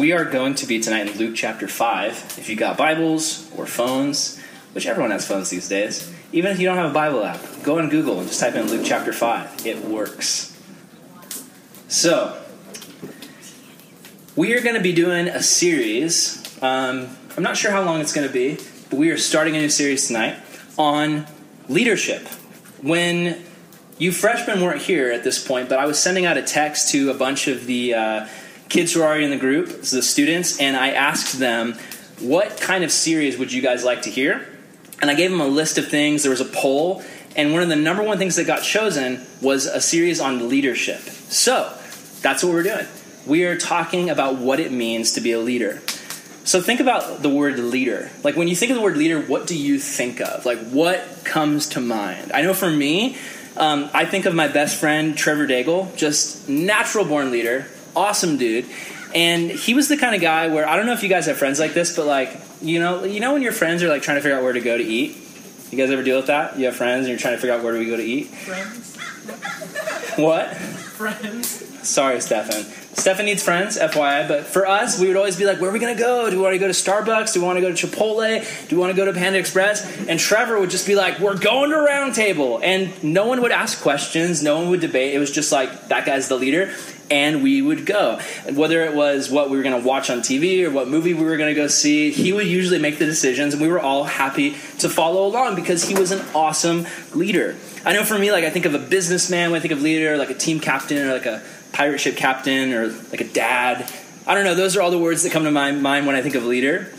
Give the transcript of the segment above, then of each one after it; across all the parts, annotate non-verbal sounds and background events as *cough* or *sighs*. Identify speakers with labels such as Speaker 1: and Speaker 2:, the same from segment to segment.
Speaker 1: We are going to be tonight in Luke chapter 5. If you got Bibles or phones, which everyone has phones these days, even if you don't have a Bible app, go on Google and just type in Luke chapter 5. It works. So, we are going to be doing a series. Um, I'm not sure how long it's going to be, but we are starting a new series tonight on leadership. When you freshmen weren't here at this point, but I was sending out a text to a bunch of the uh, kids who are already in the group, the students, and I asked them, what kind of series would you guys like to hear? And I gave them a list of things. There was a poll, and one of the number one things that got chosen was a series on leadership. So that's what we're doing. We are talking about what it means to be a leader. So think about the word leader. Like when you think of the word leader, what do you think of? Like what comes to mind? I know for me, um, I think of my best friend Trevor Daigle, just natural born leader, awesome dude. And he was the kind of guy where I don't know if you guys have friends like this, but like you know, you know when your friends are like trying to figure out where to go to eat. You guys ever deal with that? You have friends and you're trying to figure out where do we go to eat.
Speaker 2: Friends.
Speaker 1: What?
Speaker 2: Friends.
Speaker 1: Sorry, Stefan. Stefan needs friends, FYI. But for us, we would always be like, where are we going to go? Do we want to go to Starbucks? Do we want to go to Chipotle? Do we want to go to Panda Express? And Trevor would just be like, we're going to Round Table. And no one would ask questions. No one would debate. It was just like, that guy's the leader. And we would go. Whether it was what we were going to watch on TV or what movie we were going to go see, he would usually make the decisions. And we were all happy to follow along because he was an awesome leader. I know for me, like, I think of a businessman when I think of leader, like a team captain or like a pirate ship captain or like a dad. I don't know. Those are all the words that come to my mind when I think of leader.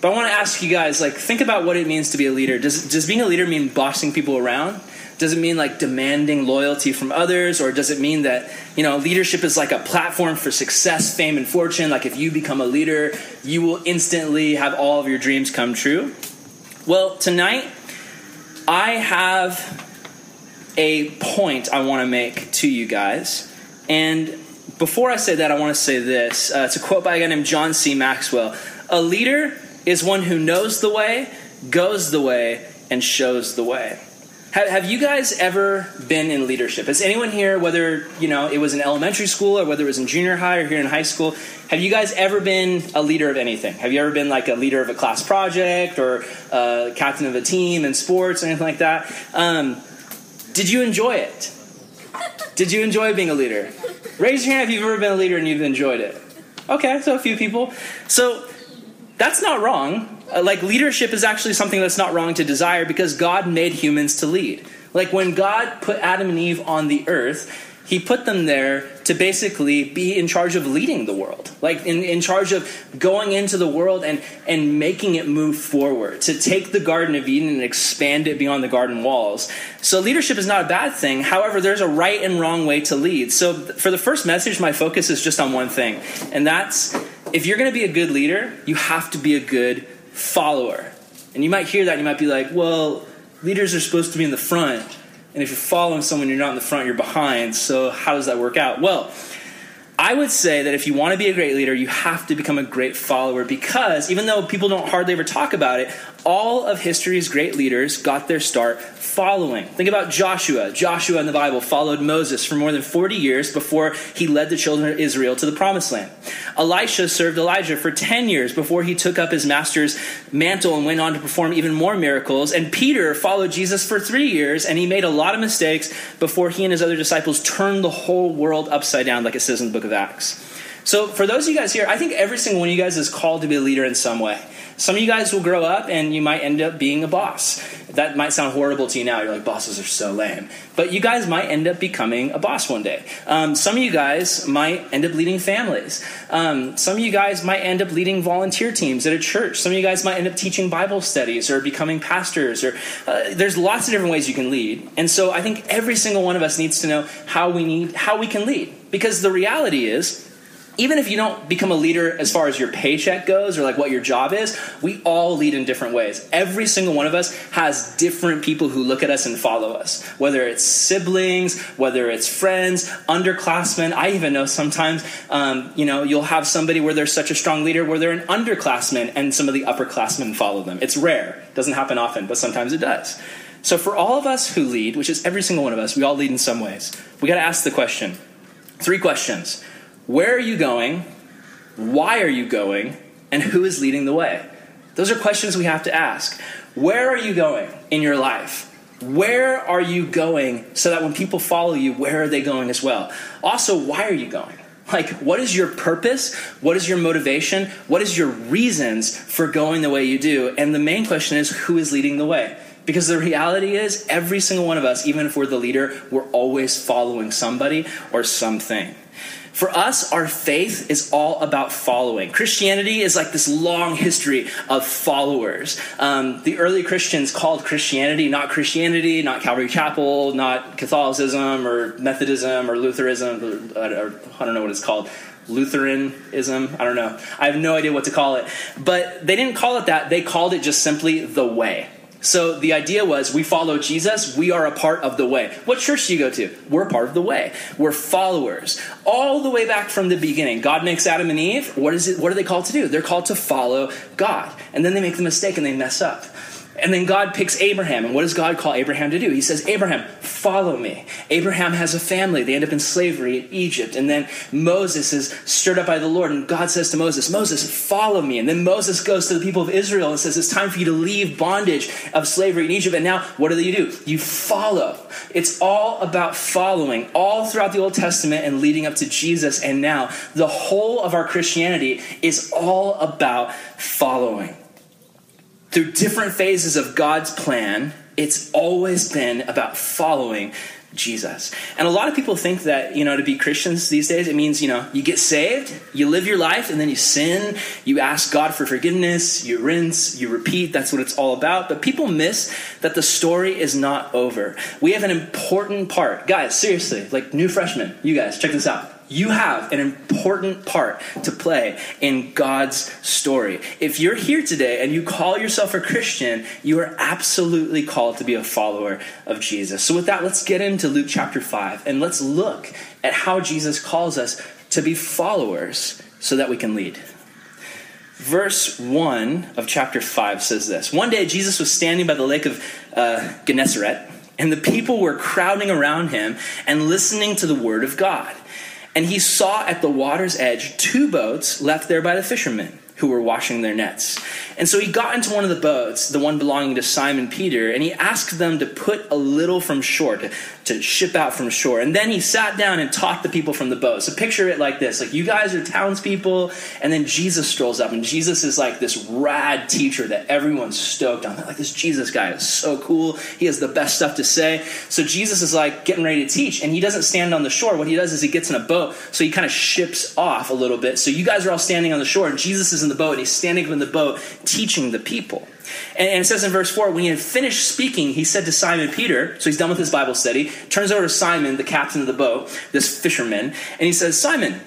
Speaker 1: But I want to ask you guys, like, think about what it means to be a leader. Does, does being a leader mean bossing people around? Does it mean like demanding loyalty from others? Or does it mean that, you know, leadership is like a platform for success, fame, and fortune? Like, if you become a leader, you will instantly have all of your dreams come true? Well, tonight, I have a point I want to make to you guys. And before I say that, I want to say this. Uh, it's a quote by a guy named John C. Maxwell. A leader is one who knows the way, goes the way, and shows the way. Have, have you guys ever been in leadership? Has anyone here, whether you know it was in elementary school or whether it was in junior high or here in high school, have you guys ever been a leader of anything? Have you ever been like a leader of a class project or a captain of a team in sports or anything like that? Um, did you enjoy it? Did you enjoy being a leader? Raise your hand if you've ever been a leader and you've enjoyed it. Okay, so a few people. So that's not wrong. Uh, like leadership is actually something that's not wrong to desire because God made humans to lead. Like when God put Adam and Eve on the earth, he put them there to basically be in charge of leading the world like in, in charge of going into the world and, and making it move forward to take the garden of eden and expand it beyond the garden walls so leadership is not a bad thing however there's a right and wrong way to lead so for the first message my focus is just on one thing and that's if you're going to be a good leader you have to be a good follower and you might hear that and you might be like well leaders are supposed to be in the front and if you're following someone, you're not in the front, you're behind. So, how does that work out? Well, I would say that if you want to be a great leader, you have to become a great follower because even though people don't hardly ever talk about it, all of history's great leaders got their start following. Think about Joshua. Joshua in the Bible followed Moses for more than 40 years before he led the children of Israel to the promised land. Elisha served Elijah for 10 years before he took up his master's mantle and went on to perform even more miracles. And Peter followed Jesus for three years and he made a lot of mistakes before he and his other disciples turned the whole world upside down, like it says in the book of Acts. So, for those of you guys here, I think every single one of you guys is called to be a leader in some way. Some of you guys will grow up and you might end up being a boss. That might sound horrible to you now. You're like, bosses are so lame. But you guys might end up becoming a boss one day. Um, some of you guys might end up leading families. Um, some of you guys might end up leading volunteer teams at a church. Some of you guys might end up teaching Bible studies or becoming pastors. Or uh, there's lots of different ways you can lead. And so I think every single one of us needs to know how we need how we can lead. Because the reality is even if you don't become a leader as far as your paycheck goes or like what your job is, we all lead in different ways. Every single one of us has different people who look at us and follow us, whether it's siblings, whether it's friends, underclassmen. I even know sometimes, um, you know, you'll have somebody where they're such a strong leader where they're an underclassman and some of the upperclassmen follow them. It's rare, it doesn't happen often, but sometimes it does. So for all of us who lead, which is every single one of us, we all lead in some ways. We got to ask the question. Three questions. Where are you going? Why are you going? And who is leading the way? Those are questions we have to ask. Where are you going in your life? Where are you going so that when people follow you, where are they going as well? Also, why are you going? Like, what is your purpose? What is your motivation? What is your reasons for going the way you do? And the main question is, who is leading the way? Because the reality is, every single one of us, even if we're the leader, we're always following somebody or something. For us, our faith is all about following. Christianity is like this long history of followers. Um, the early Christians called Christianity not Christianity, not Calvary Chapel, not Catholicism or Methodism or Lutheranism, or, or I don't know what it's called. Lutheranism. I don't know. I have no idea what to call it. But they didn't call it that. They called it just simply the way. So the idea was we follow Jesus, we are a part of the way. What church do you go to? We're part of the way. We're followers. All the way back from the beginning. God makes Adam and Eve. What is it what are they called to do? They're called to follow God. And then they make the mistake and they mess up. And then God picks Abraham. And what does God call Abraham to do? He says, Abraham, follow me. Abraham has a family. They end up in slavery in Egypt. And then Moses is stirred up by the Lord. And God says to Moses, Moses, follow me. And then Moses goes to the people of Israel and says, It's time for you to leave bondage of slavery in Egypt. And now, what do you do? You follow. It's all about following, all throughout the Old Testament and leading up to Jesus. And now, the whole of our Christianity is all about following through different phases of God's plan, it's always been about following Jesus. And a lot of people think that, you know, to be Christians these days, it means, you know, you get saved, you live your life, and then you sin, you ask God for forgiveness, you rinse, you repeat. That's what it's all about. But people miss that the story is not over. We have an important part. Guys, seriously, like new freshmen, you guys, check this out you have an important part to play in God's story. If you're here today and you call yourself a Christian, you are absolutely called to be a follower of Jesus. So, with that, let's get into Luke chapter 5 and let's look at how Jesus calls us to be followers so that we can lead. Verse 1 of chapter 5 says this One day, Jesus was standing by the lake of uh, Gennesaret, and the people were crowding around him and listening to the word of God. And he saw at the water's edge two boats left there by the fishermen who were washing their nets. And so he got into one of the boats, the one belonging to Simon Peter, and he asked them to put a little from shore, to, to ship out from shore. And then he sat down and taught the people from the boat. So picture it like this like you guys are townspeople, and then Jesus strolls up, and Jesus is like this rad teacher that everyone's stoked on. They're like, this Jesus guy is so cool. He has the best stuff to say. So Jesus is like getting ready to teach, and he doesn't stand on the shore. What he does is he gets in a boat, so he kind of ships off a little bit. So you guys are all standing on the shore, and Jesus is in the boat, and he's standing up in the boat teaching the people. And, and it says in verse 4 when he had finished speaking, he said to Simon Peter, so he's done with his Bible study, turns over to Simon, the captain of the boat, this fisherman, and he says, Simon,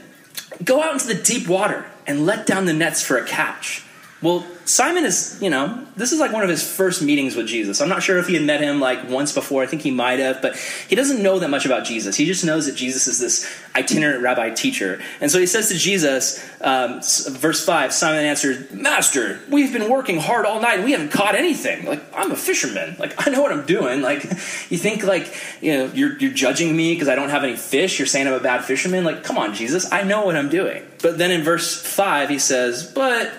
Speaker 1: go out into the deep water and let down the nets for a catch. Well, Simon is, you know, this is like one of his first meetings with Jesus. I'm not sure if he had met him like once before. I think he might have, but he doesn't know that much about Jesus. He just knows that Jesus is this itinerant rabbi teacher. And so he says to Jesus, um, verse 5 Simon answered, Master, we've been working hard all night and we haven't caught anything. Like, I'm a fisherman. Like, I know what I'm doing. Like, *laughs* you think, like, you know, you're, you're judging me because I don't have any fish. You're saying I'm a bad fisherman. Like, come on, Jesus. I know what I'm doing. But then in verse 5, he says, But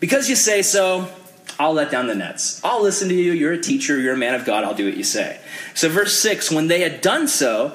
Speaker 1: because you say so, I'll let down the nets. I'll listen to you. You're a teacher. You're a man of God. I'll do what you say. So, verse 6 when they had done so,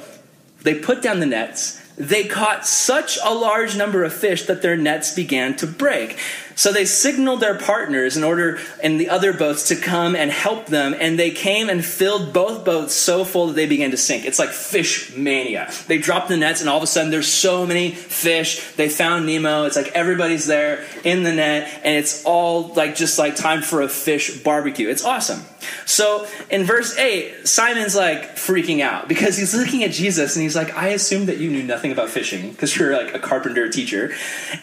Speaker 1: they put down the nets. They caught such a large number of fish that their nets began to break. So they signaled their partners in order in the other boats to come and help them, and they came and filled both boats so full that they began to sink. It's like fish mania. They dropped the nets, and all of a sudden there's so many fish. They found Nemo. It's like everybody's there in the net, and it's all like just like time for a fish barbecue. It's awesome. So in verse 8, Simon's like freaking out because he's looking at Jesus and he's like, I assumed that you knew nothing about fishing because you're like a carpenter teacher.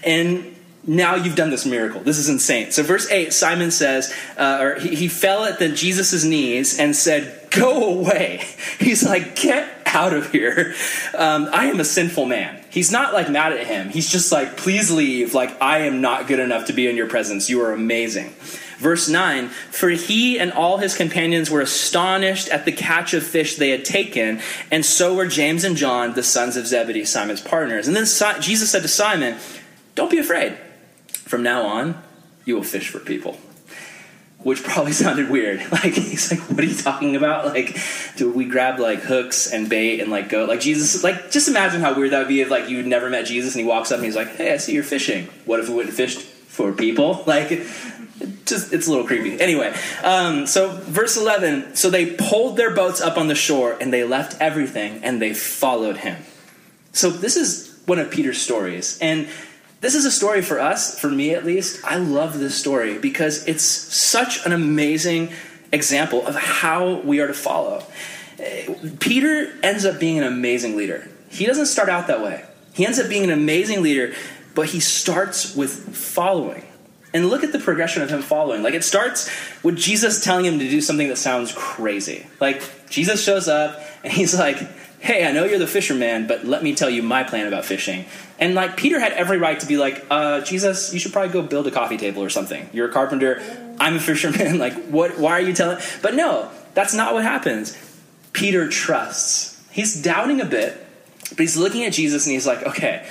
Speaker 1: And now you've done this miracle. This is insane. So, verse 8, Simon says, uh, or he, he fell at the Jesus' knees and said, Go away. *laughs* He's like, Get out of here. Um, I am a sinful man. He's not like mad at him. He's just like, Please leave. Like, I am not good enough to be in your presence. You are amazing. Verse 9 For he and all his companions were astonished at the catch of fish they had taken, and so were James and John, the sons of Zebedee, Simon's partners. And then Jesus said to Simon, Don't be afraid. From now on, you will fish for people which probably sounded weird. *laughs* Like he's like, "What are you talking about? Like, do we grab like hooks and bait and like go like Jesus? Like, just imagine how weird that would be if like you'd never met Jesus and he walks up and he's like, "Hey, I see you're fishing. What if we went and fished for people?" *laughs* Like, just it's a little creepy. Anyway, um, so verse eleven. So they pulled their boats up on the shore and they left everything and they followed him. So this is one of Peter's stories and this is a story for us, for me at least. I love this story because it's such an amazing example of how we are to follow. Peter ends up being an amazing leader. He doesn't start out that way. He ends up being an amazing leader, but he starts with following. And look at the progression of him following. Like it starts with Jesus telling him to do something that sounds crazy. Like Jesus shows up and he's like, hey, I know you're the fisherman, but let me tell you my plan about fishing. And like Peter had every right to be like, uh, Jesus, you should probably go build a coffee table or something. You're a carpenter. I'm a fisherman. *laughs* like, what? Why are you telling? But no, that's not what happens. Peter trusts. He's doubting a bit, but he's looking at Jesus and he's like, okay.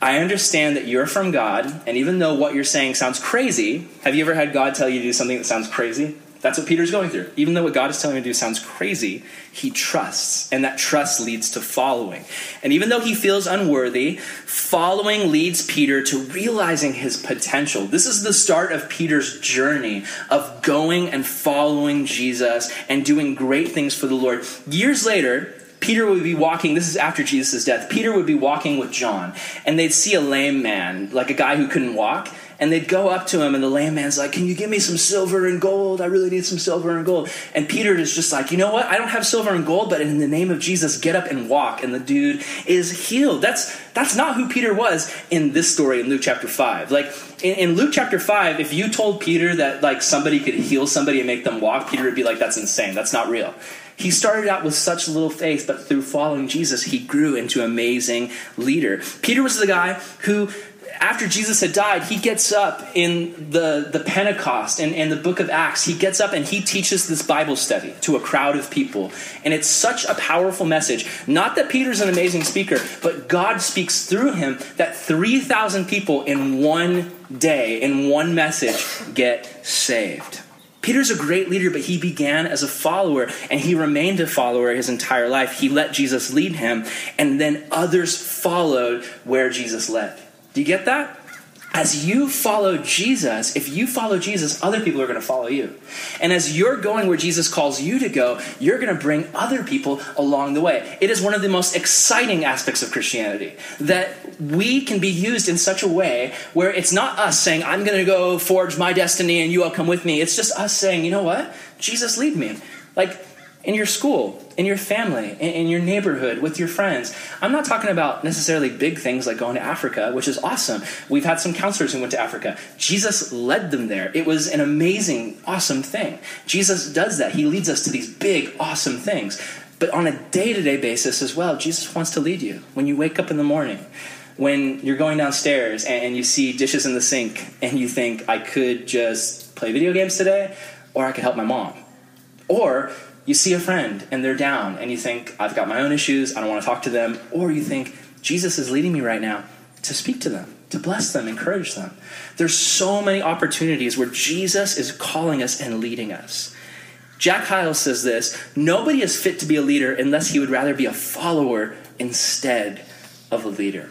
Speaker 1: I understand that you're from God, and even though what you're saying sounds crazy, have you ever had God tell you to do something that sounds crazy? That's what Peter's going through. Even though what God is telling him to do sounds crazy, he trusts, and that trust leads to following. And even though he feels unworthy, following leads Peter to realizing his potential. This is the start of Peter's journey of going and following Jesus and doing great things for the Lord. Years later, Peter would be walking, this is after Jesus' death. Peter would be walking with John, and they'd see a lame man, like a guy who couldn't walk, and they'd go up to him, and the lame man's like, Can you give me some silver and gold? I really need some silver and gold. And Peter is just like, You know what? I don't have silver and gold, but in the name of Jesus, get up and walk. And the dude is healed. That's that's not who Peter was in this story in Luke chapter 5. Like in, in Luke chapter 5, if you told Peter that like somebody could heal somebody and make them walk, Peter would be like, That's insane. That's not real. He started out with such little faith, but through following Jesus, he grew into an amazing leader. Peter was the guy who after Jesus had died, he gets up in the, the Pentecost and, and the book of Acts. He gets up and he teaches this Bible study to a crowd of people. And it's such a powerful message. Not that Peter's an amazing speaker, but God speaks through him that 3,000 people in one day, in one message, get saved. Peter's a great leader, but he began as a follower and he remained a follower his entire life. He let Jesus lead him, and then others followed where Jesus led. Do you get that? As you follow Jesus, if you follow Jesus, other people are going to follow you. And as you're going where Jesus calls you to go, you're going to bring other people along the way. It is one of the most exciting aspects of Christianity that we can be used in such a way where it's not us saying, I'm going to go forge my destiny and you all come with me. It's just us saying, you know what? Jesus, lead me. Like, in your school, in your family, in, in, your neighborhood, with your friends. I'm not talking about necessarily big things like going to Africa, which is awesome. We've had some counselors who went to Africa. Jesus led them there. It was an amazing, awesome thing. Jesus does that. He leads us to these big, awesome things. But on a day to day basis as well, Jesus wants to lead you. When you wake up in the morning, when you're going downstairs and you see dishes in the sink and you think, I could just play video games today, or I could help my mom. Or you see a friend and they're down and you think, I've got my own issues, I don't want to talk to them. Or you think, Jesus is leading me right now to speak to them, to bless them, encourage them. There's so many opportunities where Jesus is calling us and leading us. Jack Hyles says this Nobody is fit to be a leader unless he would rather be a follower instead of a leader.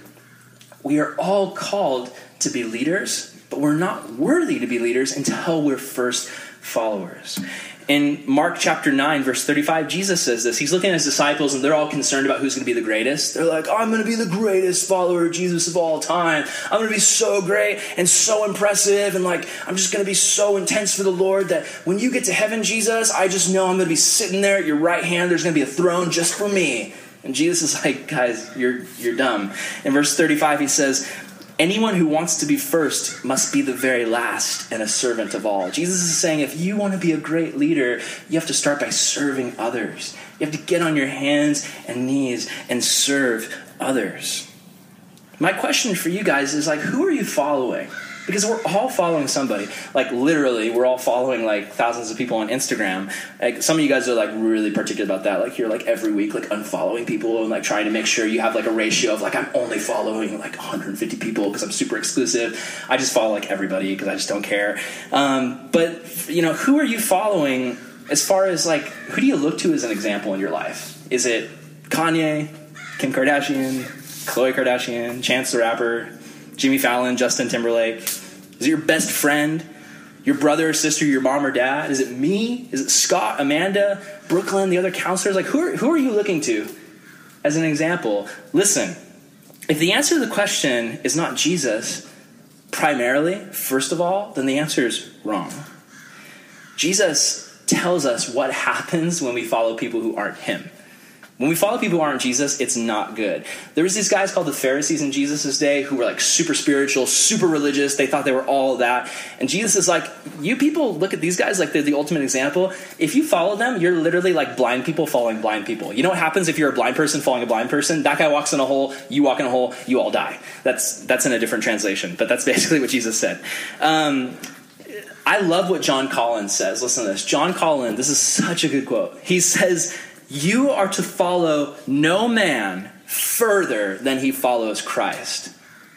Speaker 1: We are all called to be leaders, but we're not worthy to be leaders until we're first followers. In Mark chapter 9, verse 35, Jesus says this. He's looking at his disciples, and they're all concerned about who's going to be the greatest. They're like, oh, I'm going to be the greatest follower of Jesus of all time. I'm going to be so great and so impressive, and like, I'm just going to be so intense for the Lord that when you get to heaven, Jesus, I just know I'm going to be sitting there at your right hand. There's going to be a throne just for me. And Jesus is like, guys, you're, you're dumb. In verse 35, he says, Anyone who wants to be first must be the very last and a servant of all. Jesus is saying if you want to be a great leader, you have to start by serving others. You have to get on your hands and knees and serve others. My question for you guys is like who are you following? Because we're all following somebody. Like literally, we're all following like thousands of people on Instagram. Like some of you guys are like really particular about that. Like you're like every week like unfollowing people and like trying to make sure you have like a ratio of like I'm only following like 150 people because I'm super exclusive. I just follow like everybody because I just don't care. Um, but you know, who are you following as far as like who do you look to as an example in your life? Is it Kanye, Kim Kardashian, Khloe Kardashian, Chance the Rapper? Jimmy Fallon, Justin Timberlake? Is it your best friend? Your brother or sister, your mom or dad? Is it me? Is it Scott, Amanda, Brooklyn, the other counselors? Like, who are, who are you looking to as an example? Listen, if the answer to the question is not Jesus, primarily, first of all, then the answer is wrong. Jesus tells us what happens when we follow people who aren't Him. When we follow people who aren't Jesus, it's not good. There was these guys called the Pharisees in Jesus' day who were like super spiritual, super religious. They thought they were all that. And Jesus is like, you people look at these guys like they're the ultimate example. If you follow them, you're literally like blind people following blind people. You know what happens if you're a blind person following a blind person? That guy walks in a hole, you walk in a hole, you all die. That's that's in a different translation, but that's *laughs* basically what Jesus said. Um, I love what John Collins says. Listen to this. John Collins, this is such a good quote. He says, you are to follow no man further than he follows Christ.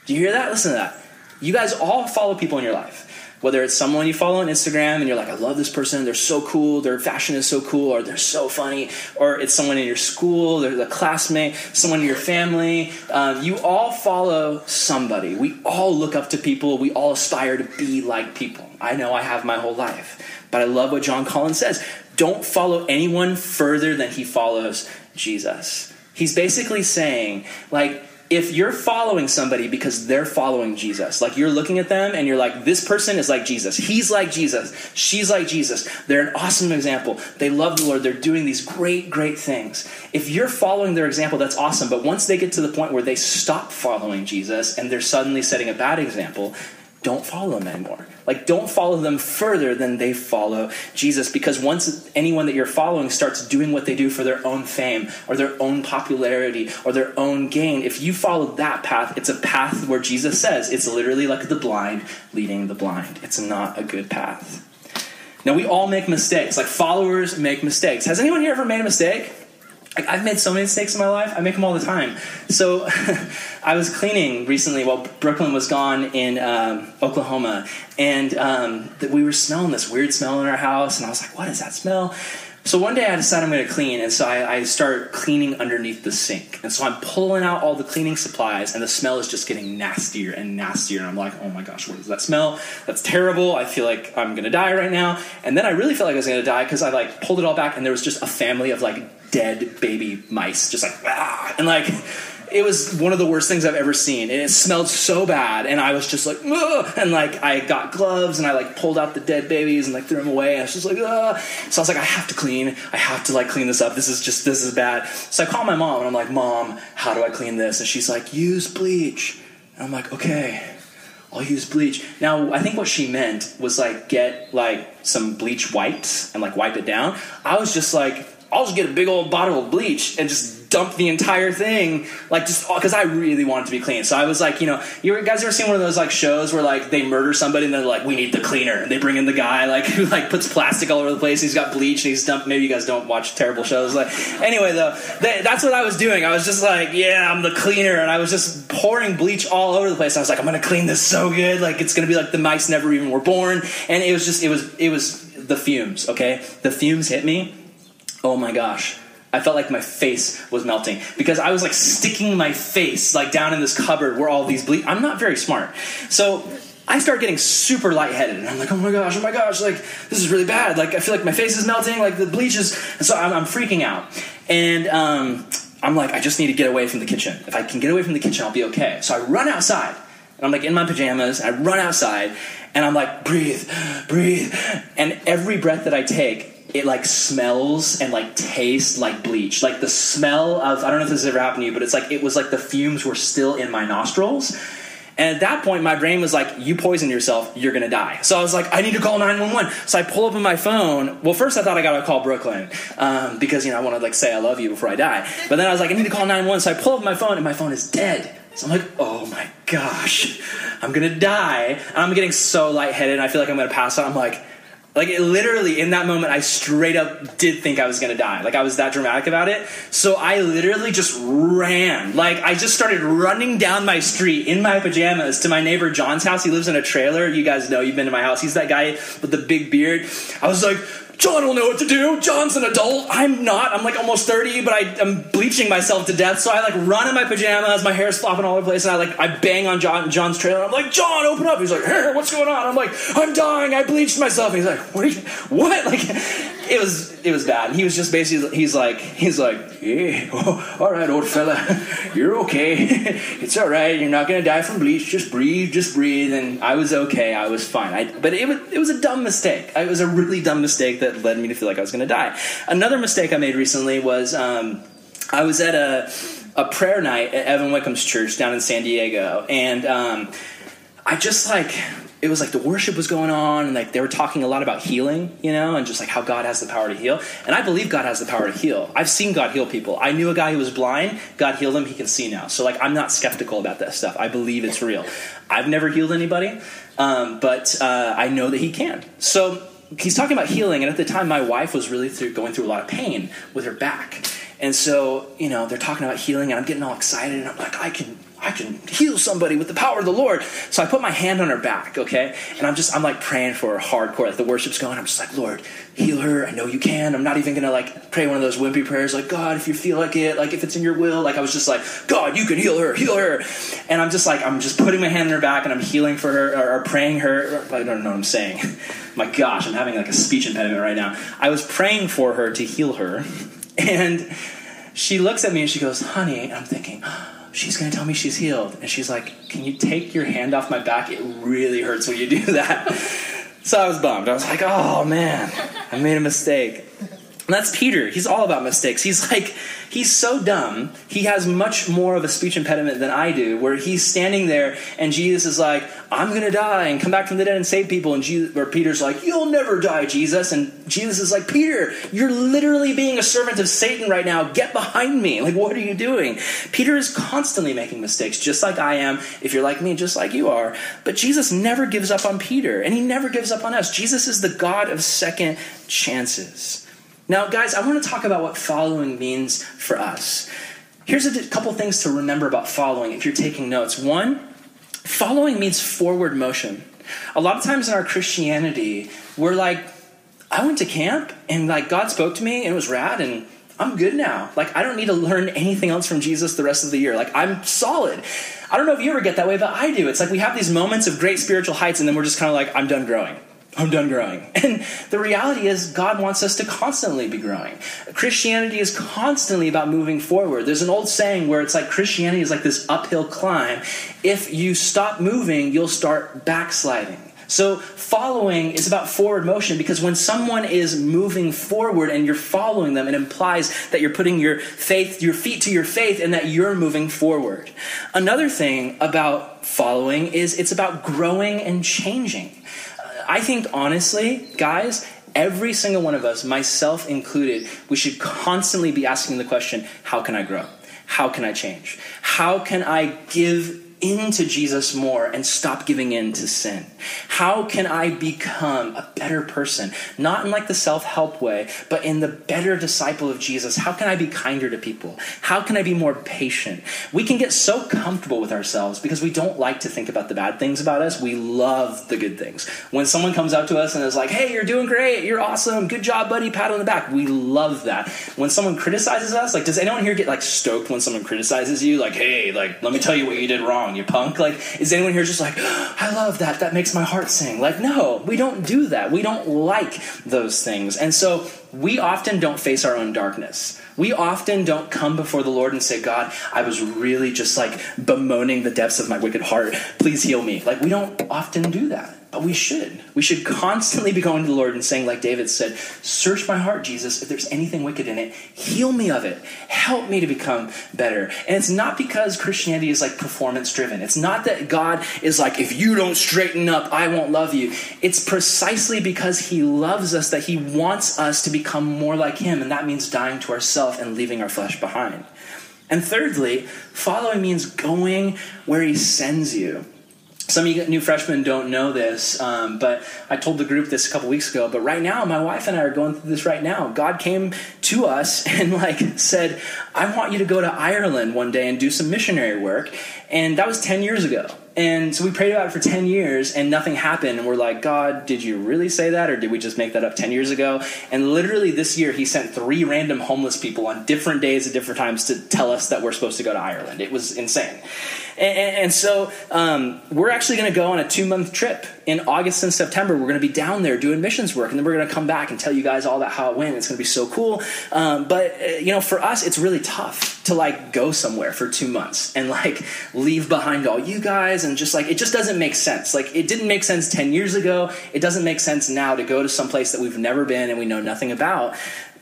Speaker 1: Do you hear that? Listen to that. You guys all follow people in your life. Whether it's someone you follow on Instagram and you're like, I love this person, they're so cool, their fashion is so cool, or they're so funny, or it's someone in your school, they're the classmate, someone in your family. Um, you all follow somebody. We all look up to people, we all aspire to be like people. I know I have my whole life. But I love what John Collins says don't follow anyone further than he follows Jesus. He's basically saying, like, if you're following somebody because they're following Jesus, like you're looking at them and you're like, this person is like Jesus. He's like Jesus. She's like Jesus. They're an awesome example. They love the Lord. They're doing these great, great things. If you're following their example, that's awesome. But once they get to the point where they stop following Jesus and they're suddenly setting a bad example, don't follow them anymore. Like, don't follow them further than they follow Jesus because once anyone that you're following starts doing what they do for their own fame or their own popularity or their own gain, if you follow that path, it's a path where Jesus says it's literally like the blind leading the blind. It's not a good path. Now, we all make mistakes. Like, followers make mistakes. Has anyone here ever made a mistake? Like, I've made so many mistakes in my life. I make them all the time. So *laughs* I was cleaning recently while Brooklyn was gone in um, Oklahoma, and um, we were smelling this weird smell in our house, and I was like, "What is that smell?" So one day I decided I'm going to clean, and so I, I, start cleaning underneath the sink. And so I'm pulling out all the cleaning supplies, and the smell is just getting nastier and nastier. And I'm like, oh my gosh, what is that smell? That's terrible. I feel like I'm going to die right now. And then I really felt like I was going to die because I like pulled it all back, and there was just a family of like dead baby mice, just like ah, and like it was one of the worst things I've ever seen, and it smelled so bad. And I was just like, and like I got gloves and I like pulled out the dead babies and like threw them away. I was just like, Ugh! so I was like, I have to clean. I have to like clean this up. This is just this is bad. So I call my mom and I'm like, Mom, how do I clean this? And she's like, Use bleach. And I'm like, Okay. I'll use bleach. Now, I think what she meant was like get like some bleach wipes and like wipe it down. I was just like, I'll just get a big old bottle of bleach and just dump the entire thing, like just because I really wanted to be clean. So I was like, you know, you guys ever seen one of those like shows where like they murder somebody and they're like, we need the cleaner, and they bring in the guy like *laughs* who like puts plastic all over the place. he's got bleach and he's dumped. Maybe you guys don't watch terrible shows. Like anyway, though, that's what I was doing. I was just like, yeah, I'm the cleaner, and I was just pouring bleach all over the place. I was like, I'm gonna clean this so good, like it's gonna be like the mice never even were born, and it was just it was it was the fumes. Okay, the fumes hit me. Oh my gosh I felt like my face was melting because I was like sticking my face like down in this cupboard where all these ble- I'm not very smart. So I start getting super lightheaded and I'm like, oh my gosh, oh my gosh, like this is really bad. Like I feel like my face is melting, like the bleach is. And so I'm, I'm freaking out. And um, I'm like, I just need to get away from the kitchen. If I can get away from the kitchen, I'll be okay. So I run outside and I'm like in my pajamas. I run outside and I'm like, breathe, breathe. And every breath that I take, it like smells and like tastes like bleach. Like the smell of I don't know if this has ever happened to you, but it's like it was like the fumes were still in my nostrils. And at that point, my brain was like, "You poison yourself, you're gonna die." So I was like, "I need to call 911." So I pull up on my phone. Well, first I thought I gotta call Brooklyn um, because you know I want to like say I love you before I die. But then I was like, "I need to call 911." So I pull up my phone, and my phone is dead So I'm like, oh my gosh, I'm gonna die. And I'm getting so lightheaded and I feel like I'm gonna pass out. I'm like, like it literally in that moment, I straight up did think I was gonna die. Like I was that dramatic about it. So I literally just ran. Like I just started running down my street in my pajamas to my neighbor John's house. He lives in a trailer. You guys know you've been to my house. He's that guy with the big beard. I was like, John will know what to do. John's an adult. I'm not. I'm like almost 30, but I, am bleaching myself to death. So I like run in my pajamas. My hair's flopping all over the place. And I like, I bang on John, John's trailer. I'm like, John, open up. He's like, hey, what's going on? I'm like, I'm dying. I bleached myself. He's like, what you, what? *laughs* Like, it was, it was bad. He was just basically, he's like, he's like, yeah, oh, all right, old fella, *laughs* you're okay. *laughs* it's all right. You're not to die from bleach. Just breathe, just breathe. And I was okay. I was fine. I, but it was, it was a dumb mistake. It was a really dumb mistake that that led me to feel like I was going to die. Another mistake I made recently was um, I was at a, a prayer night at Evan Wickham's church down in San Diego, and um, I just like it was like the worship was going on and like they were talking a lot about healing you know and just like how god has the power to heal. And i believe god has the power to heal. I've seen god heal people. I knew a guy who was blind. God healed him. He can see now. So like i'm not skeptical about that stuff. I believe it's real. I've never healed anybody um, but uh, i know that he can. So he's talking about healing, and at the time, my wife was really through, going through a lot of pain with her back. And so, you know, they're talking about healing, and I'm getting all excited, and I'm like, I can, I can heal somebody with the power of the Lord. So I put my hand on her back, okay? And I'm just, I'm like praying for her hardcore. Like the worship's going. I'm just like, Lord, heal her. I know you can. I'm not even gonna like pray one of those wimpy prayers, like God, if you feel like it, like if it's in your will. Like I was just like, God, you can heal her, heal her. And I'm just like, I'm just putting my hand on her back, and I'm healing for her or, or praying her. I don't know what I'm saying. *laughs* my gosh, I'm having like a speech impediment right now. I was praying for her to heal her, *laughs* and she looks at me and she goes, "Honey," and I'm thinking she's going to tell me she's healed. And she's like, Can you take your hand off my back? It really hurts when you do that. *laughs* so I was bummed. I was like, Oh man, I made a mistake. And that's Peter. He's all about mistakes. He's like, he's so dumb. He has much more of a speech impediment than I do, where he's standing there and Jesus is like, I'm going to die and come back from the dead and save people. And Jesus, or Peter's like, You'll never die, Jesus. And Jesus is like, Peter, you're literally being a servant of Satan right now. Get behind me. Like, what are you doing? Peter is constantly making mistakes, just like I am. If you're like me, just like you are. But Jesus never gives up on Peter, and he never gives up on us. Jesus is the God of second chances. Now, guys, I want to talk about what following means for us. Here's a couple things to remember about following if you're taking notes. One, following means forward motion. A lot of times in our Christianity, we're like, I went to camp and like God spoke to me and it was rad and I'm good now. Like I don't need to learn anything else from Jesus the rest of the year. Like I'm solid. I don't know if you ever get that way, but I do. It's like we have these moments of great spiritual heights and then we're just kind of like I'm done growing. I'm done growing. *laughs* And the reality is, God wants us to constantly be growing. Christianity is constantly about moving forward. There's an old saying where it's like Christianity is like this uphill climb. If you stop moving, you'll start backsliding. So, following is about forward motion because when someone is moving forward and you're following them, it implies that you're putting your faith, your feet to your faith, and that you're moving forward. Another thing about following is it's about growing and changing. I think honestly, guys, every single one of us, myself included, we should constantly be asking the question how can I grow? How can I change? How can I give into Jesus more and stop giving in to sin? How can I become a better person? Not in like the self help way, but in the better disciple of Jesus. How can I be kinder to people? How can I be more patient? We can get so comfortable with ourselves because we don't like to think about the bad things about us. We love the good things. When someone comes up to us and is like, hey, you're doing great, you're awesome, good job, buddy, pat on the back, we love that. When someone criticizes us, like, does anyone here get like stoked when someone criticizes you? Like, hey, like, let me tell you what you did wrong, you punk? Like, is anyone here just like, oh, *gasps* I love that, that makes my heart sing? Like, no, we don't do that. We don't like those things. And so we often don't face our own darkness. We often don't come before the Lord and say, God, I was really just like bemoaning the depths of my wicked heart. Please heal me. Like, we don't often do that. But we should. We should constantly be going to the Lord and saying, like David said, Search my heart, Jesus. If there's anything wicked in it, heal me of it. Help me to become better. And it's not because Christianity is like performance driven. It's not that God is like, If you don't straighten up, I won't love you. It's precisely because He loves us that He wants us to become more like Him. And that means dying to ourselves and leaving our flesh behind. And thirdly, following means going where he sends you. Some of you new freshmen don't know this, um, but I told the group this a couple weeks ago. But right now, my wife and I are going through this right now. God came to us *laughs* and like said, "I want you to go to Ireland one day and do some missionary work," and that was ten years ago. And so we prayed about it for 10 years and nothing happened. And we're like, God, did you really say that? Or did we just make that up 10 years ago? And literally this year, he sent three random homeless people on different days at different times to tell us that we're supposed to go to Ireland. It was insane. And, and so um, we're actually going to go on a two month trip in August and September. We're going to be down there doing missions work, and then we're going to come back and tell you guys all about how it went. It's going to be so cool. Um, but uh, you know, for us, it's really tough to like go somewhere for two months and like leave behind all you guys and just like it just doesn't make sense. Like it didn't make sense ten years ago. It doesn't make sense now to go to some place that we've never been and we know nothing about.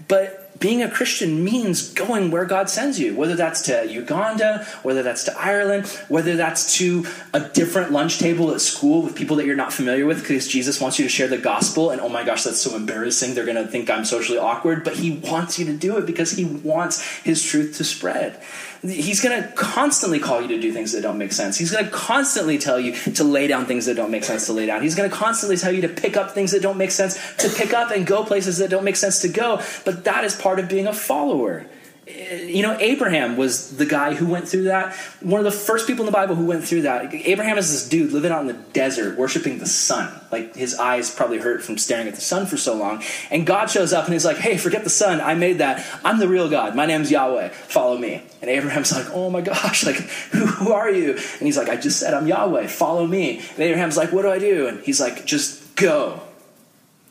Speaker 1: But being a Christian means going where God sends you, whether that's to Uganda, whether that's to Ireland, whether that's to a different lunch table at school with people that you're not familiar with because Jesus wants you to share the gospel. And oh my gosh, that's so embarrassing. They're going to think I'm socially awkward, but He wants you to do it because He wants His truth to spread. He's going to constantly call you to do things that don't make sense. He's going to constantly tell you to lay down things that don't make sense to lay down. He's going to constantly tell you to pick up things that don't make sense to pick up and go places that don't make sense to go. But that is part of being a follower you know, Abraham was the guy who went through that. One of the first people in the Bible who went through that. Abraham is this dude living out in the desert, worshiping the sun. Like his eyes probably hurt from staring at the sun for so long. And God shows up and he's like, hey, forget the sun. I made that. I'm the real God. My name's Yahweh. Follow me. And Abraham's *laughs* like, oh my gosh, like, who, who are you? And he's like, I just said I'm Yahweh. Follow me. And Abraham's like, what do I do? And he's like, just go.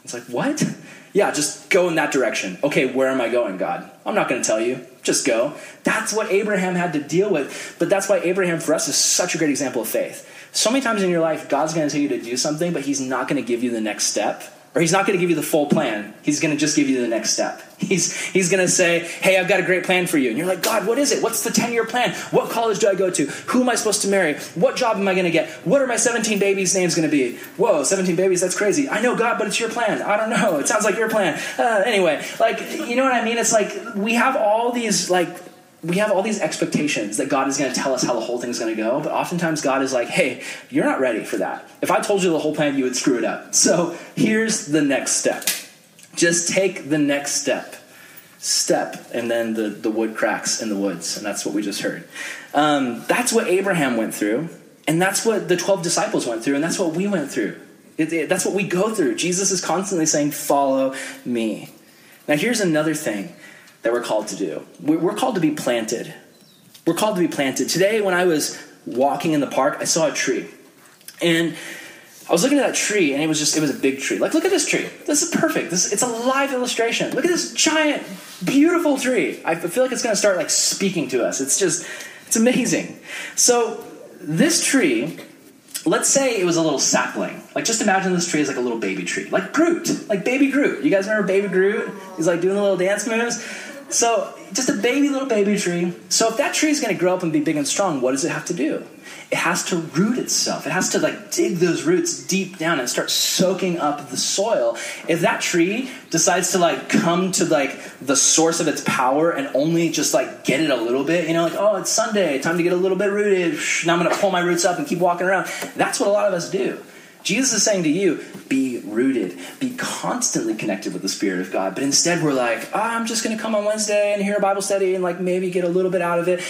Speaker 1: It's like, what? Yeah, just go in that direction. Okay, where am I going, God? I'm not going to tell you. Just go. That's what Abraham had to deal with. But that's why Abraham, for us, is such a great example of faith. So many times in your life, God's going to tell you to do something, but He's not going to give you the next step or he's not going to give you the full plan. He's going to just give you the next step. He's, he's going to say, Hey, I've got a great plan for you. And you're like, God, what is it? What's the 10 year plan? What college do I go to? Who am I supposed to marry? What job am I going to get? What are my 17 babies' names going to be? Whoa, 17 babies, that's crazy. I know, God, but it's your plan. I don't know. It sounds like your plan. Uh, anyway, like, you know what I mean? It's like we have all these, like, we have all these expectations that God is going to tell us how the whole thing is going to go, but oftentimes God is like, hey, you're not ready for that. If I told you the whole plan, you would screw it up. So here's the next step. Just take the next step. Step, and then the, the wood cracks in the woods, and that's what we just heard. Um, that's what Abraham went through, and that's what the 12 disciples went through, and that's what we went through. It, it, that's what we go through. Jesus is constantly saying, Follow me. Now, here's another thing that we're called to do. We're called to be planted. We're called to be planted. Today, when I was walking in the park, I saw a tree. And I was looking at that tree, and it was just, it was a big tree. Like, look at this tree. This is perfect. This, it's a live illustration. Look at this giant, beautiful tree. I feel like it's going to start, like, speaking to us. It's just, it's amazing. So, this tree let's say it was a little sapling. Like, just imagine this tree is like a little baby tree, like Groot, like baby Groot. You guys remember baby Groot? He's like doing the little dance moves. So, just a baby little baby tree. So, if that tree is going to grow up and be big and strong, what does it have to do? It has to root itself. It has to like dig those roots deep down and start soaking up the soil. If that tree decides to like come to like the source of its power and only just like get it a little bit, you know, like, oh, it's Sunday, time to get a little bit rooted. Now I'm going to pull my roots up and keep walking around. That's what a lot of us do. Jesus is saying to you, be rooted, be constantly connected with the Spirit of God. But instead, we're like, oh, I'm just going to come on Wednesday and hear a Bible study and like maybe get a little bit out of it.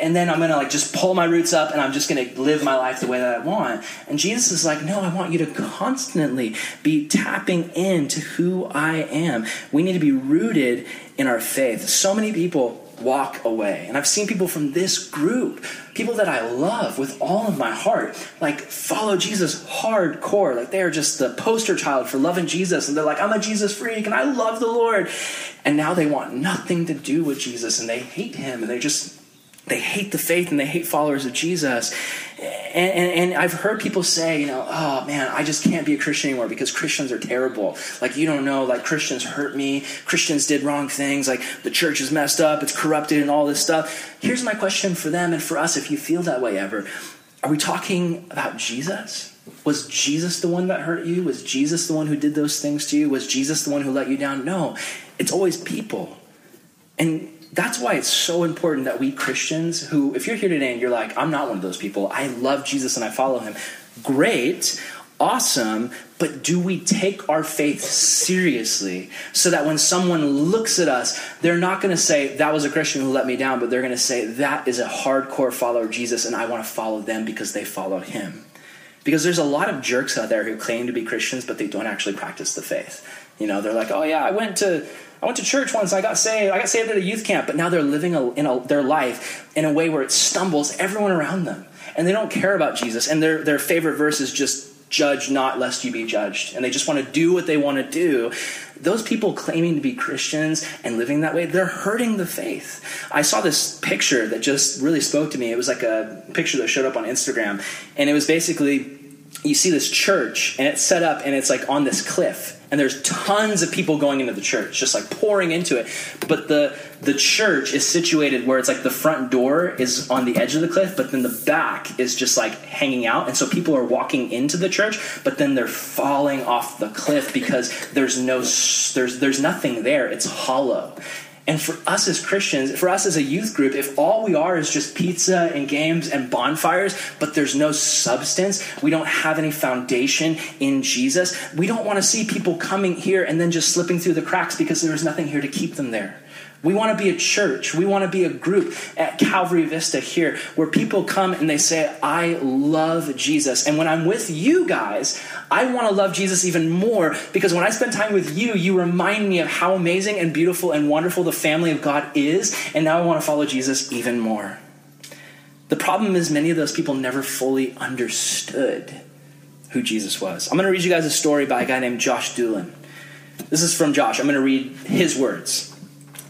Speaker 1: And then I'm going to like just pull my roots up and I'm just going to live my life the way that I want. And Jesus is like, no, I want you to constantly be tapping into who I am. We need to be rooted in our faith. So many people walk away. And I've seen people from this group, people that I love with all of my heart, like follow Jesus hardcore. Like they are just the poster child for loving Jesus. And they're like, I'm a Jesus freak and I love the Lord. And now they want nothing to do with Jesus and they hate him and they just they hate the faith and they hate followers of Jesus. And, and, and, I've heard people say, you know, oh man, I just can't be a Christian anymore because Christians are terrible. Like, you don't know, like, Christians hurt me. Christians did wrong things. Like, the church is messed up. It's corrupted and all this stuff. Here's my question for them and for us if you feel that way ever. Are we talking about Jesus? Was Jesus the one that hurt you? Was Jesus the one who did those things to you? Was Jesus the one who let you down? No, it's always people. And That's why it's so important that we Christians, who, if you're here today and you're like, I'm not one of those people, I love Jesus and I follow him, great, awesome, but do we take our faith seriously so that when someone looks at us, they're not going to say, That was a Christian who let me down, but they're going to say, That is a hardcore follower of Jesus and I want to follow them because they follow him. Because there's a lot of jerks out there who claim to be Christians, but they don't actually practice the faith. You know, they're like, Oh, yeah, I went to I went to church once. I got saved. I got saved at a youth camp, but now they're living a, in a, their life in a way where it stumbles everyone around them, and they don't care about Jesus. And their their favorite verse is just "Judge not, lest you be judged," and they just want to do what they want to do. Those people claiming to be Christians and living that way, they're hurting the faith. I saw this picture that just really spoke to me. It was like a picture that showed up on Instagram, and it was basically you see this church and it's set up and it's like on this cliff and there's tons of people going into the church just like pouring into it. But the the church is situated where it's like the front door is on the edge of the cliff but then the back is just like hanging out. And so people are walking into the church but then they're falling off the cliff because there's no there's there's nothing there. It's hollow and for us as Christians, for us as a youth group, if all we are is just pizza and games and bonfires, but there's no substance, we don't have any foundation in Jesus, we don't want to see people coming here and then just slipping through the cracks because there is nothing here to keep them there. We want to be a church. We want to be a group at Calvary Vista here where people come and they say, I love Jesus. And when I'm with you guys, I want to love Jesus even more because when I spend time with you, you remind me of how amazing and beautiful and wonderful the family of God is. And now I want to follow Jesus even more. The problem is, many of those people never fully understood who Jesus was. I'm going to read you guys a story by a guy named Josh Doolin. This is from Josh. I'm going to read his words.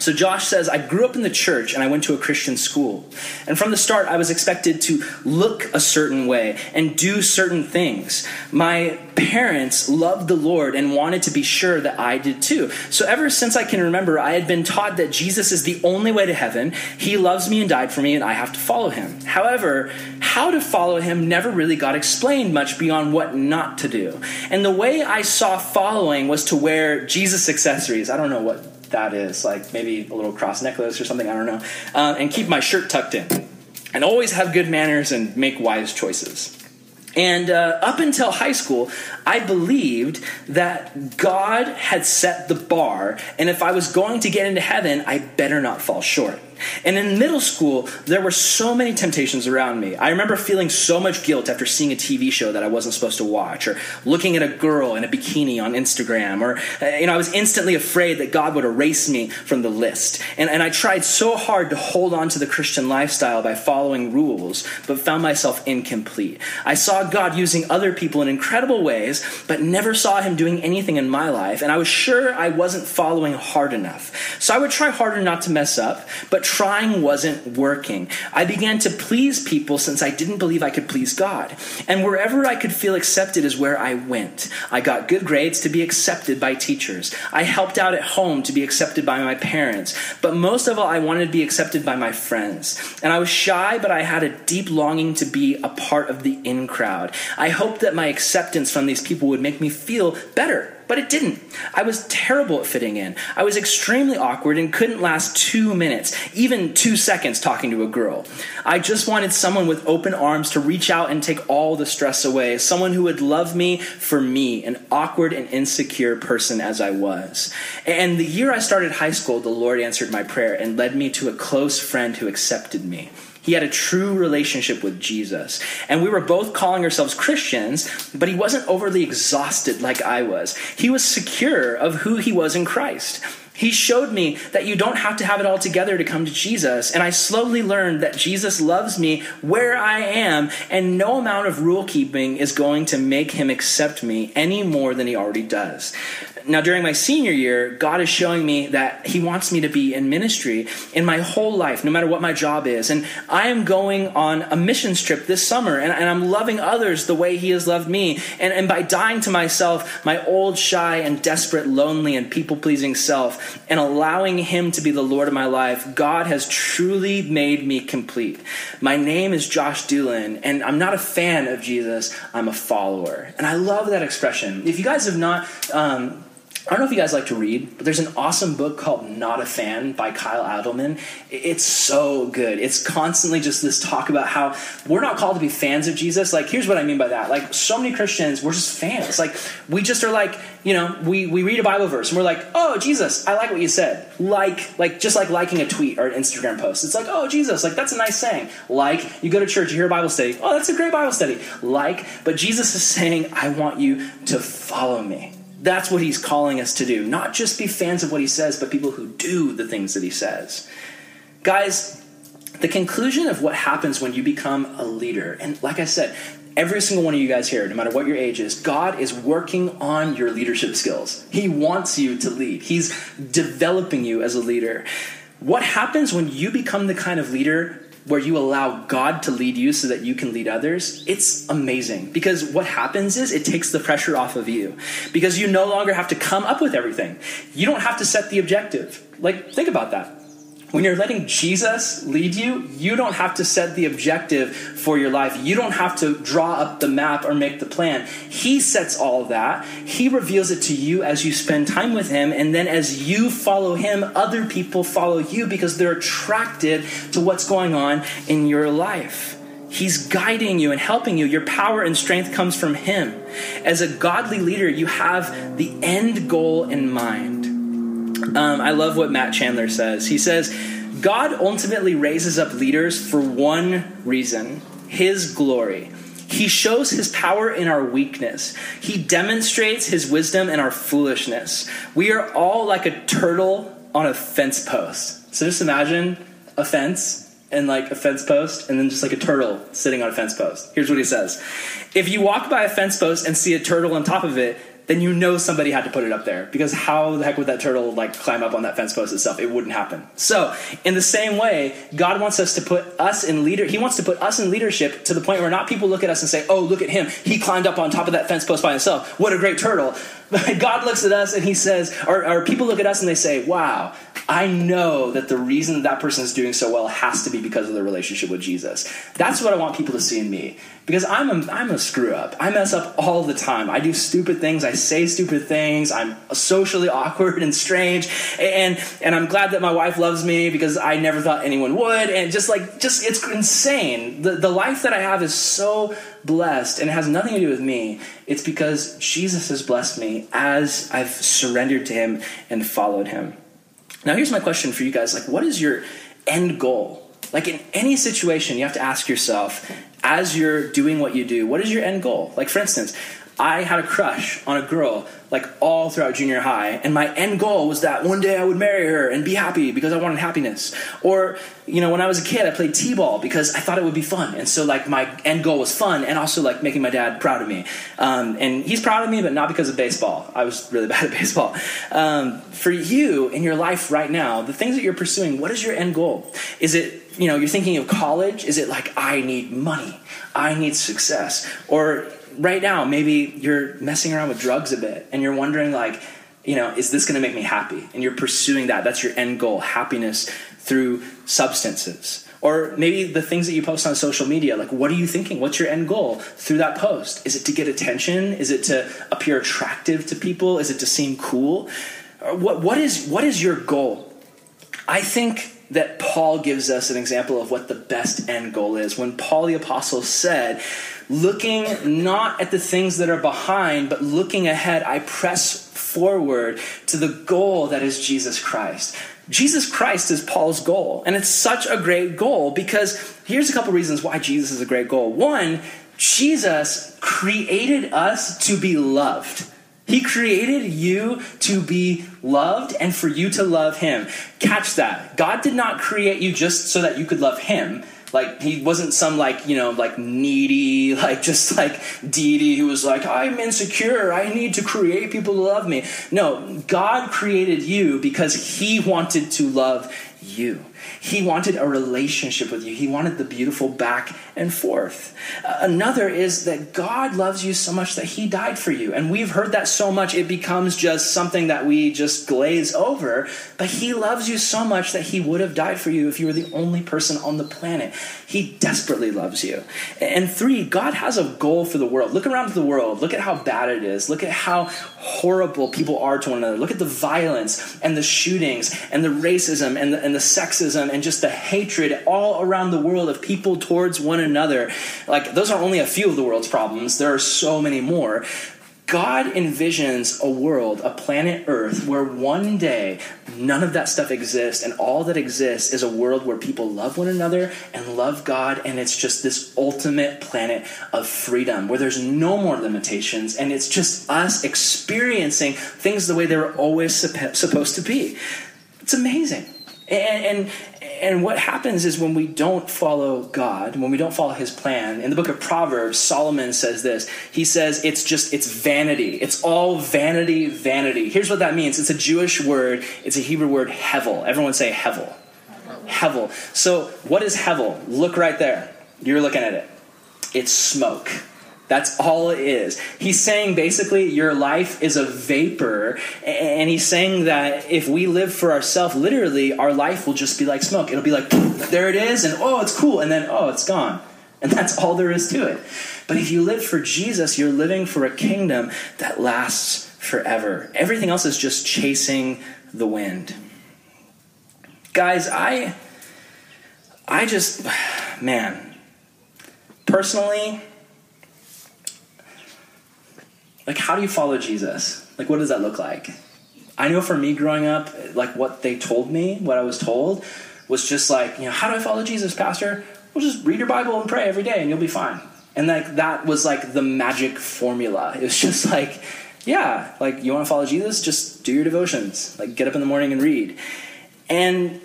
Speaker 1: So Josh says, I grew up in the church and I went to a Christian school. And from the start, I was expected to look a certain way and do certain things. My parents loved the Lord and wanted to be sure that I did too. So ever since I can remember, I had been taught that Jesus is the only way to heaven. He loves me and died for me, and I have to follow him. However, how to follow him never really got explained much beyond what not to do. And the way I saw following was to wear Jesus accessories. I don't know what that is, like maybe a little cross necklace or something, I don't know, uh, and keep my shirt tucked in. And always have good manners and make wise choices. And uh, up until high school, I believed that God had set the bar, and if I was going to get into heaven, I better not fall short. And in middle school, there were so many temptations around me. I remember feeling so much guilt after seeing a TV show that I wasn't supposed to watch, or looking at a girl in a bikini on Instagram, or, uh, you know, I was instantly afraid that God would erase me from the list. And, and I tried so hard to hold on to the Christian lifestyle by following rules, but found myself incomplete. I saw God using other people in incredible ways, but never saw Him doing anything in my life, and I was sure I wasn't following hard enough. So I would try harder not to mess up, but trying wasn't working. I began to please people since I didn't believe I could please God. And wherever I could feel accepted is where I went. I got good grades to be accepted by teachers. I helped out at home to be accepted by my parents. But most of all, I wanted to be accepted by my friends. And I was shy, but I had a deep longing to be a part of the in crowd. I hoped that my acceptance from these people would make me feel better but it didn't. I was terrible at fitting in. I was extremely awkward and couldn't last two minutes, even two seconds talking to a girl. I just wanted someone with open arms to reach out and take all the stress away, someone who would love me for me, an awkward and insecure person as I was. And the year I started high school, the Lord answered my prayer and led me to a close friend who accepted me. He had a true relationship with Jesus. And we were both calling ourselves Christians, but he wasn't overly exhausted like I was. He was secure of who he was in Christ. He showed me that you don't have to have it all together to come to Jesus. And I slowly learned that Jesus loves me where I am, and no amount of rule keeping is going to make him accept me any more than he already does now during my senior year god is showing me that he wants me to be in ministry in my whole life no matter what my job is. And i am going on a missions trip this summer and, and i'm loving others the way he has loved me. And, and by dying to myself my old shy and desperate lonely and people-pleasing self and allowing him to be the lord of my life god has truly made me complete. My name is josh doolin and i'm not a fan of jesus. I'm a follower. And i love that expression. If you guys have not um, I don't know if you guys like to read, but there's an awesome book called Not a Fan by Kyle Idleman. It's so good. It's constantly just this talk about how we're not called to be fans of Jesus. Like, here's what I mean by that. Like, so many Christians, we're just fans. Like, we just are like, you know, we, we read a Bible verse and we're like, oh, Jesus, I like what you said. Like, like, just like liking a tweet or an Instagram post. It's like, oh, Jesus, like, that's a nice saying. Like, you go to church, you hear a Bible study. Oh, that's a great Bible study. Like, but Jesus is saying, I want you to follow me. That's what he's calling us to do. Not just be fans of what he says, but people who do the things that he says. Guys, the conclusion of what happens when you become a leader, and like I said, every single one of you guys here, no matter what your age is, God is working on your leadership skills. He wants you to lead, He's developing you as a leader. What happens when you become the kind of leader where you allow God to lead you so that you can lead others, it's amazing. Because what happens is it takes the pressure off of you. Because you no longer have to come up with everything. You don't have to set the objective. Like, think about that. When you're letting Jesus lead you, you don't have to set the objective for your life. You don't have to draw up the map or make the plan. He sets all that. He reveals it to you as you spend time with Him. And then as you follow Him, other people follow you because they're attracted to what's going on in your life. He's guiding you and helping you. Your power and strength comes from Him. As a godly leader, you have the end goal in mind. Um, I love what Matt Chandler says. He says, God ultimately raises up leaders for one reason His glory. He shows his power in our weakness. He demonstrates his wisdom in our foolishness. We are all like a turtle on a fence post. So just imagine a fence and like a fence post, and then just like a turtle sitting on a fence post. Here's what he says If you walk by a fence post and see a turtle on top of it, then you know somebody had to put it up there because how the heck would that turtle like climb up on that fence post itself? It wouldn't happen. So, in the same way, God wants us to put us in leader. He wants to put us in leadership to the point where not people look at us and say, "Oh, look at him! He climbed up on top of that fence post by himself. What a great turtle!" *laughs* God looks at us and He says, or, or people look at us and they say, "Wow, I know that the reason that person is doing so well has to be because of their relationship with Jesus. That's what I want people to see in me. Because I'm a, I'm a screw up. I mess up all the time. I do stupid things. I say stupid things. I'm socially *laughs* awkward and strange. And, and I'm glad that my wife loves me because I never thought anyone would. And just like, just, it's insane. The, the life that I have is so blessed and it has nothing to do with me. It's because Jesus has blessed me as I've surrendered to him and followed him. Now, here's my question for you guys like, what is your end goal? Like, in any situation, you have to ask yourself, as you're doing what you do, what is your end goal? Like, for instance, I had a crush on a girl like all throughout junior high, and my end goal was that one day I would marry her and be happy because I wanted happiness. Or, you know, when I was a kid, I played t-ball because I thought it would be fun, and so like my end goal was fun and also like making my dad proud of me. Um, and he's proud of me, but not because of baseball. I was really *laughs* bad at baseball. Um, for you in your life right now, the things that you're pursuing, what is your end goal? Is it you know you're thinking of college? Is it like I need money? I need success? Or right now, maybe you're messing around with drugs a bit and you're wondering, like, you know, is this going to make me happy? And you're pursuing that. That's your end goal happiness through substances. Or maybe the things that you post on social media, like, what are you thinking? What's your end goal through that post? Is it to get attention? Is it to appear attractive to people? Is it to seem cool? What, what, is, what is your goal? I think that Paul gives us an example of what the best end goal is. When Paul the Apostle said, looking not at the things that are behind, but looking ahead, I press forward to the goal that is Jesus Christ. Jesus Christ is Paul's goal. And it's such a great goal because here's a couple reasons why Jesus is a great goal. One, Jesus created us to be loved. He created you to be loved and for you to love Him. Catch that. God did not create you just so that you could love Him. Like he wasn't some like you know like needy *laughs* like just like deity who was like I'm insecure I need to create people to love me. No, God created you because He wanted to love you. He wanted a relationship with you. He wanted the beautiful back and forth. Uh, another is that God loves you so much that He died for you. And we've heard that so much, it becomes just something that we just glaze over. But He loves you so much that He would have died for you if you were the only person on the planet. He desperately loves you. And three, God has a goal for the world. Look around the world. Look at how bad it is. Look at how horrible people are to one another. Look at the violence and the shootings and the racism and the, and the sexism and just the hatred all around the world of people towards one another. Like, those are only a few of the world's problems. There are so many more. God envisions a world, a planet Earth, where one day none of that stuff exists, and all that exists is a world where people love one another and love God, and it's just this ultimate planet of freedom where there's no more limitations, and it's just us experiencing things the way they were always supposed to be. It's amazing. And, and, and what happens is when we don't follow God, when we don't follow his plan, in the book of Proverbs, Solomon says this. He says it's just, it's vanity. It's all vanity, vanity. Here's what that means it's a Jewish word, it's a Hebrew word, hevel. Everyone say hevel. Hevel. So, what is hevel? Look right there. You're looking at it. It's smoke. That's all it is. He's saying basically your life is a vapor, and he's saying that if we live for ourselves, literally, our life will just be like smoke. It'll be like, *laughs* there it is, and oh, it's cool, and then oh, it's gone. And *laughs* that's all there is to it. But if you live for Jesus, you're living for a kingdom that lasts forever. Everything else is just chasing the wind. Guys, I I just *sighs* man, personally, like how do you follow jesus? Like what does that look like? I know for me growing up like what they told me what i was told was just like you know how do i follow jesus pastor? Well just read your bible and pray every day and you'll be fine. And like that was like the magic formula. It was *laughs* just like yeah like you want to follow jesus? Just do your devotions. Like get up in the morning and read. And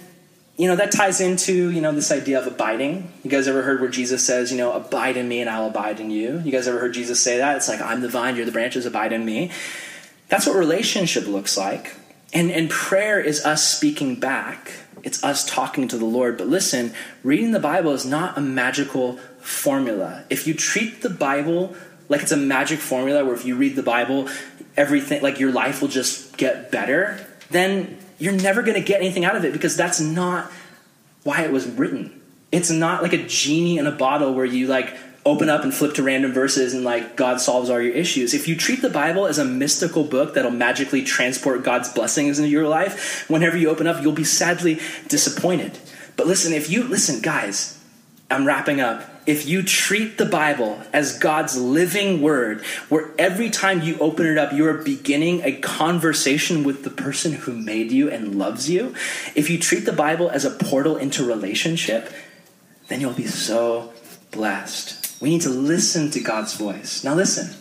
Speaker 1: you know that ties into you know this idea of abiding. You guys ever heard where jesus says you know abide in me and i'll abide in you you guys ever heard jesus say that? It's like i'm the vine you're the branches abide in me. That's what relationship looks like. And and prayer is us speaking back. It's us talking to the lord. But listen reading the bible is not a magical formula. If you treat the bible like it's a magic formula where if you read the bible everything like your life will just get better then you're never going to get anything out of it because that's not why it was written. It's not like a genie in a bottle where you like open up and flip to random verses and like God solves all your issues. If you treat the Bible as a mystical book that'll magically transport God's blessings into your life, whenever you open up, you'll be sadly disappointed. But listen, if you listen, guys, I'm wrapping up if you treat the Bible as God's living word, where every time you open it up, you are beginning a conversation with the person who made you and loves you, if you treat the Bible as a portal into relationship, then you'll be so blessed. We need to listen to God's voice. Now, listen.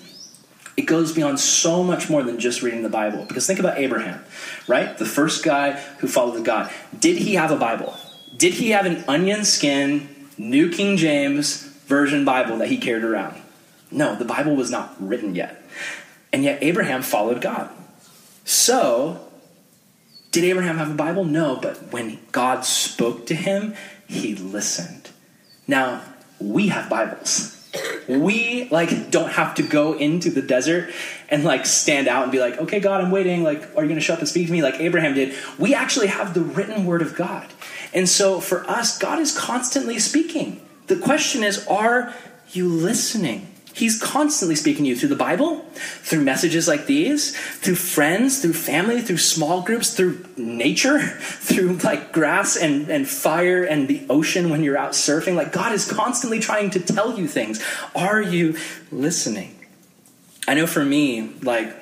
Speaker 1: It goes beyond so much more than just reading the Bible. Because think about Abraham, right? The first guy who followed God. Did he have a Bible? Did he have an onion skin New King James Version Bible that he carried around. No, the Bible was not written yet. And yet Abraham followed God. So, did Abraham have a Bible? No, but when God spoke to him, he listened. Now, we have Bibles. We like don't have to go into the desert and like stand out and be like, "Okay, God, I'm waiting. Like, are you going to show up and speak to me like Abraham did?" We actually have the written word of God. And so for us, God is constantly speaking. The question is, are you listening? He's constantly speaking to you through the Bible, through messages like these, through friends, through family, through small groups, through nature, *laughs* through like grass and, and fire and the ocean when you're out surfing. Like God is constantly trying to tell you things. Are you listening? I know for me, like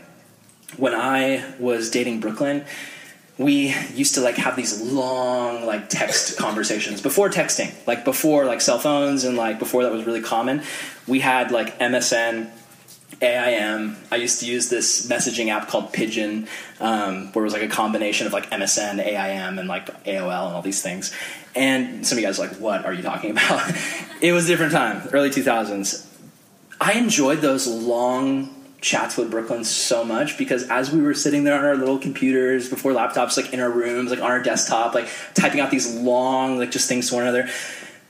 Speaker 1: when I was dating Brooklyn, we used to like have these long like text *laughs* conversations before texting like before like cell phones and like before that was really common. We had like msn aim i used to use this messaging app called Pidgin, um, where it was like a combination of like msn aim and like aol and all these things. And some of you guys are like what are you talking *laughs* about? It was a different time early 2000s i enjoyed those long chats with Brooklyn so much because as we were sitting there on our little computers before laptops, like in our rooms, like on our desktop, like typing out these long, like just things to one another,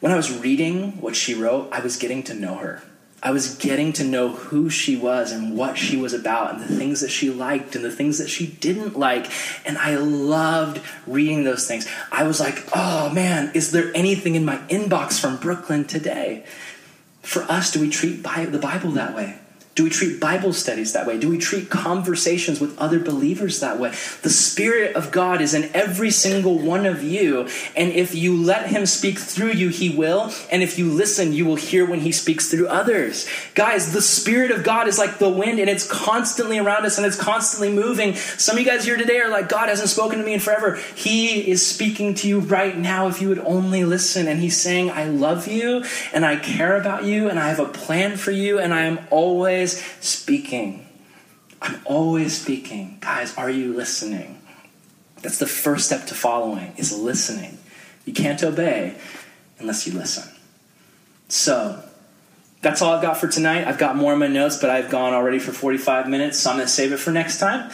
Speaker 1: when I was reading what she wrote, I was getting to know her. I was getting to know who she was and what she was about and the things that she liked and the things that she didn't like. And I loved reading those things. I was like, oh man, is there anything in my inbox from Brooklyn today? For us, do we treat the Bible that way? Do we treat Bible studies that way? Do we treat conversations with other believers that way? The Spirit of God is in every single one of you. And if you let Him speak through you, He will. And if you listen, you will hear when He speaks through others. Guys, the Spirit of God is like the wind and it's constantly around us and it's constantly moving. Some of you guys here today are like, God hasn't spoken to me in forever. He is speaking to you right now if you would only listen. And He's saying, I love you and I care about you and I have a plan for you and I am always always speaking. I'm always speaking. Guys, are you listening? That's the first step to following is listening. You can't obey unless you listen. So, that's all I've got for tonight. I've got more in my notes, but I've gone already for 45 minutes, so I'm going to save it for next time.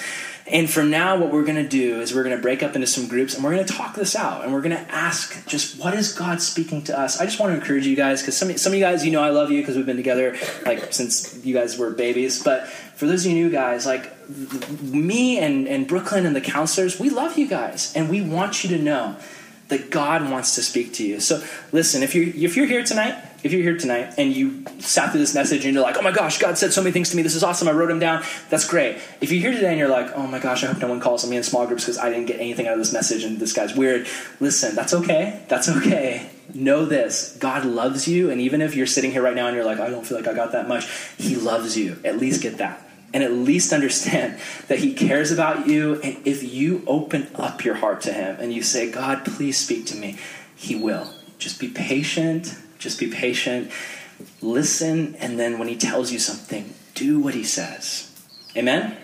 Speaker 1: And from now, what we're going to do is we're going to break up into some groups and we're going to talk this out and we're going to ask just what is God speaking to us? I just want to encourage you guys because some, some of you guys, you know, I love you because we've been together like since you guys were babies. But for those of you new guys, like me and, and Brooklyn and the counselors, we love you guys and we want you to know that God wants to speak to you. So listen, if you're, if you're here tonight if you're here tonight and you sat through this message and you're like, oh my gosh, God said so many things to me. This is awesome. I wrote them down. That's great. If you're here today and you're like, oh my gosh, I hope no one calls on me in small groups because I didn't get anything out of this message and this guy's weird. Listen, that's okay. That's okay. Know this God loves you. And even if you're sitting here right now and you're like, I don't feel like I got that much, He loves you. At least get that. And at least understand *laughs* that He cares about you. And if you open up your heart to Him and you say, God, please speak to me, He will. Just be patient just be patient, listen, and then when He tells you something, do what He says. Amen?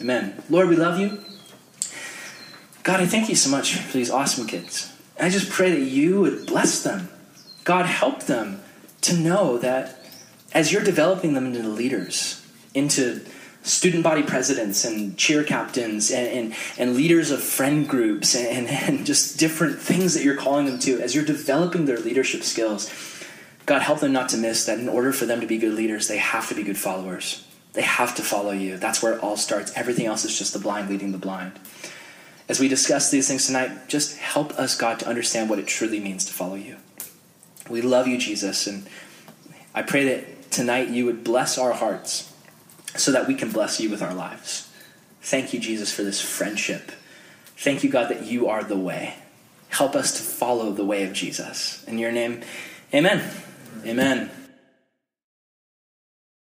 Speaker 1: Amen. Lord, we love you. God, I thank you so much for these awesome kids. I just pray that you would bless them. God, help them to know that as you're developing them into leaders, into student body presidents and cheer captains and, and, and leaders of friend groups and, and just different things that you're calling them to as you're developing their leadership skills. God, help them not to miss that in order for them to be good leaders, they have to be good followers. They have to follow you. That's where it all starts. Everything else is just the blind leading the blind. As we discuss these things tonight, just help us, God, to understand what it truly means to follow you. We love you, Jesus, and I pray that tonight you would bless our hearts so that we can bless you with our lives. Thank you, Jesus, for this friendship. Thank you, God, that you are the way. Help us to follow the way of Jesus. In your name, amen. Amen.